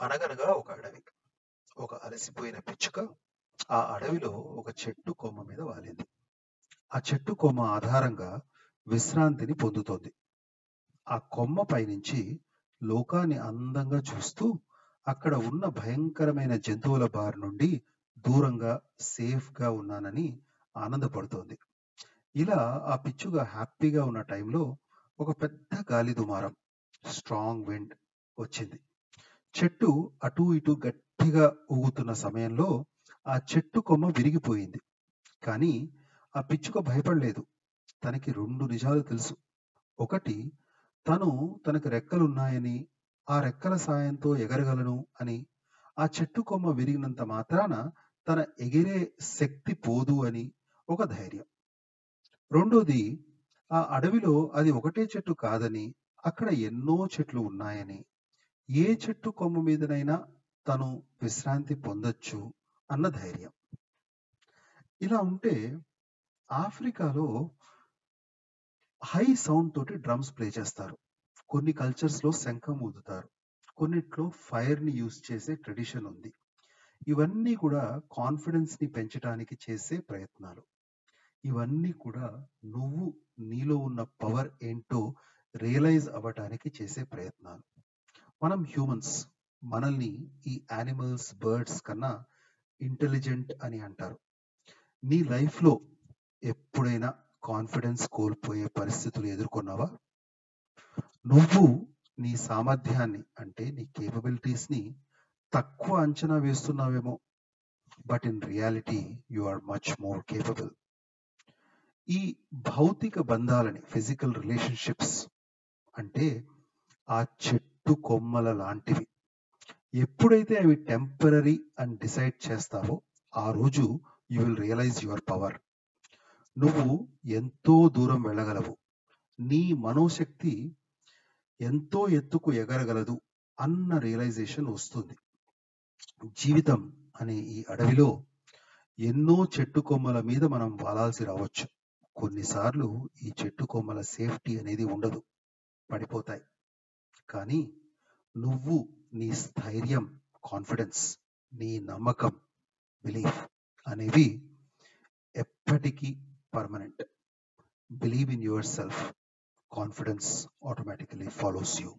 అనగనగా ఒక అడవి. ఒక అలసిపోయిన పిచ్చుక ఆ అడవిలో ఒక చెట్టు కొమ్మ మీద వాలింది. ఆ చెట్టు కొమ్మ ఆధారంగా విశ్రాంతిని పొందుతోంది. ఆ కొమ్మ పైనుంచి లోకాన్ని అందంగా చూస్తూ అక్కడ ఉన్న భయంకరమైన జంతువుల బారి నుండి దూరంగా సేఫ్‌గా ఉన్నానని ఆనందపడుతోంది. ఇలా ఆ పిచ్చుక హ్యాపీగా ఉన్న టైంలో ఒక పెద్ద గాలి దుమారం స్ట్రాంగ్ విండ్ వచ్చింది. చెట్టు అటూ ఇటూ గట్టిగా ఊగుతున్న సమయంలో ఆ చెట్టు కొమ్మ విరిగిపోయింది. కానీ ఆ పిచ్చుక భయపడలేదు. తనకి రెండు నిజాలు తెలుసు. ఒకటి తను తనకు రెక్కలున్నాయని, ఆ రెక్కల సాయంతో ఎగరగలను అని, ఆ చెట్టు కొమ్మ విరిగినంత మాత్రాన తన ఎగిరే శక్తి పోదు అని ఒక ధైర్యం. రెండోది ఆ అడవిలో అది ఒకటే చెట్టు కాదని, అక్కడ ఎన్నో చెట్లు ఉన్నాయని, ఏ చెట్టు కొమ్మ మీదనైనా తను విశ్రాంతి పొందొచ్చు అన్న ధైర్యం. ఇలా ఉంటే ఆఫ్రికాలో హై సౌండ్ తోటి డ్రమ్స్ ప్లే చేస్తారు. కొన్ని కల్చర్స్లో శంఖం ఊదుతారు. కొన్నిట్లో ఫైర్ని యూజ్ చేసే ట్రెడిషన్ ఉంది. ఇవన్నీ కూడా కాన్ఫిడెన్స్ని పెంచడానికి చేసే ప్రయత్నాలు. ఇవన్నీ కూడా నువ్వు నీలో ఉన్న పవర్ ఏంటో రియలైజ్ అవ్వటానికి చేసే ప్రయత్నాలు. మనం హ్యూమన్స్. మనల్ని ఈ యానిమల్స్, బర్డ్స్ కన్నా ఇంటెలిజెంట్ అని అంటారు. నీ లైఫ్‌లో ఎప్పుడైనా కాన్ఫిడెన్స్ కోల్పోయే పరిస్థితులు ఎదుర్కొన్నావా? నువ్వు నీ సామర్థ్యాన్ని అంటే నీ కేపబిలిటీస్‌ని తక్కువ అంచనా వేస్తున్నావేమో. But in reality you are much more capable. ఈ భౌతిక బంధాలని ఫిజికల్ రిలేషన్‌షిప్స్ అంటే ఆ చెట్టు కొమ్మల లాంటివి. ఎప్పుడైతే అవి టెంపరీ అని డిసైడ్ చేస్తావో ఆ రోజు you will realise your power. నువ్వు ఎంతో దూరం వెళ్ళగలవు. నీ మనోశక్తి ఎంతో ఎత్తుకు ఎగరగలదు అన్న రియలైజేషన్ వస్తుంది. జీవితం అనే ఈ అడవిలో ఎన్నో చెట్టు కొమ్మల మీద మనం వాలాల్సి రావచ్చు. కొన్నిసార్లు ఈ చెట్టు కొమ్మల సేఫ్టీ అనేది ఉండదు. పడిపోతాయి. కానీ నువ్వు నీ స్థైర్యం, కాన్ఫిడెన్స్, నీ నమ్మకం, బిలీఫ్ అనేవి ఎప్పటికీ permanent. Believe in yourself. Confidence automatically follows you.